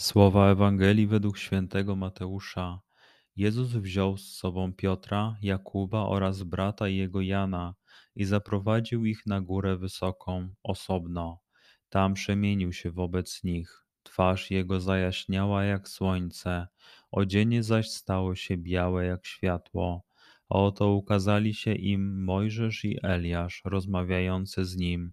Słowa Ewangelii według świętego Mateusza. Jezus wziął z sobą Piotra, Jakuba oraz brata jego Jana i zaprowadził ich na górę wysoką, osobno. Tam przemienił się wobec nich. Twarz jego zajaśniała jak słońce, odzienie zaś stało się białe jak światło. A oto ukazali się im Mojżesz i Eliasz, rozmawiający z nim.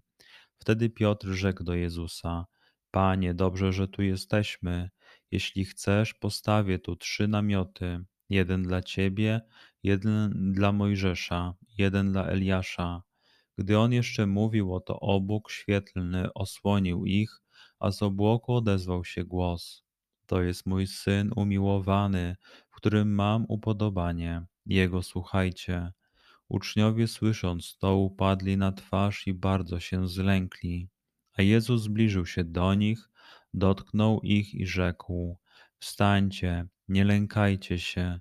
Wtedy Piotr rzekł do Jezusa: Panie, dobrze, że tu jesteśmy. Jeśli chcesz, postawię tu trzy namioty: jeden dla ciebie, jeden dla Mojżesza, jeden dla Eliasza. Gdy on jeszcze mówił, oto obłok świetlny osłonił ich, a z obłoku odezwał się głos. To jest mój syn umiłowany, w którym mam upodobanie. Jego słuchajcie. Uczniowie słysząc to upadli na twarz i bardzo się zlękli. A Jezus zbliżył się do nich, dotknął ich i rzekł: Wstańcie, nie lękajcie się.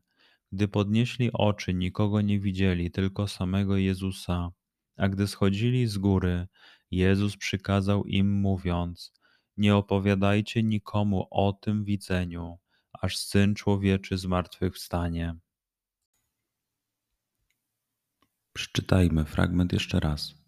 Gdy podnieśli oczy, nikogo nie widzieli, tylko samego Jezusa. A gdy schodzili z góry, Jezus przykazał im, mówiąc: Nie opowiadajcie nikomu o tym widzeniu, aż syn człowieczy zmartwychwstanie. Przeczytajmy fragment jeszcze raz.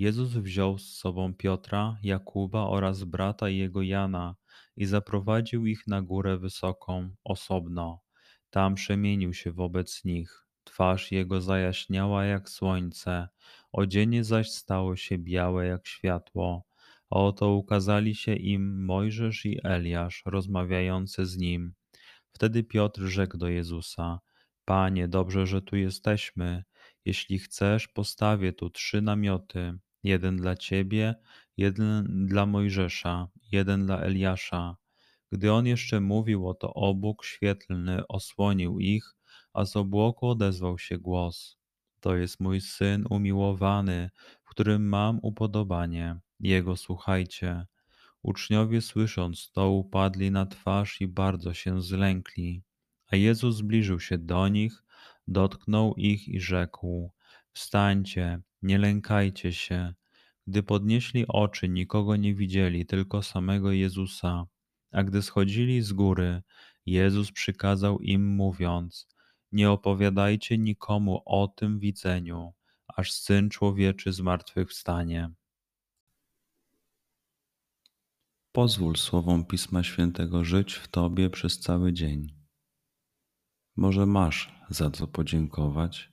Jezus wziął z sobą Piotra, Jakuba oraz brata jego Jana i zaprowadził ich na górę wysoką, osobno. Tam przemienił się wobec nich. Twarz jego zajaśniała jak słońce, odzienie zaś stało się białe jak światło. A oto ukazali się im Mojżesz i Eliasz, rozmawiający z nim. Wtedy Piotr rzekł do Jezusa: Panie, dobrze, że tu jesteśmy. Jeśli chcesz, postawię tu trzy namioty: jeden dla ciebie, jeden dla Mojżesza, jeden dla Eliasza. Gdy on jeszcze mówił, oto obłok świetlny osłonił ich, a z obłoku odezwał się głos. To jest mój syn umiłowany, w którym mam upodobanie. Jego słuchajcie. Uczniowie słysząc to upadli na twarz i bardzo się zlękli. A Jezus zbliżył się do nich, dotknął ich i rzekł: Wstańcie, nie lękajcie się. Gdy podnieśli oczy, nikogo nie widzieli, tylko samego Jezusa. A gdy schodzili z góry, Jezus przykazał im, mówiąc: Nie opowiadajcie nikomu o tym widzeniu, aż syn człowieczy zmartwychwstanie. Pozwól słowom Pisma Świętego żyć w Tobie przez cały dzień. Może masz za co podziękować,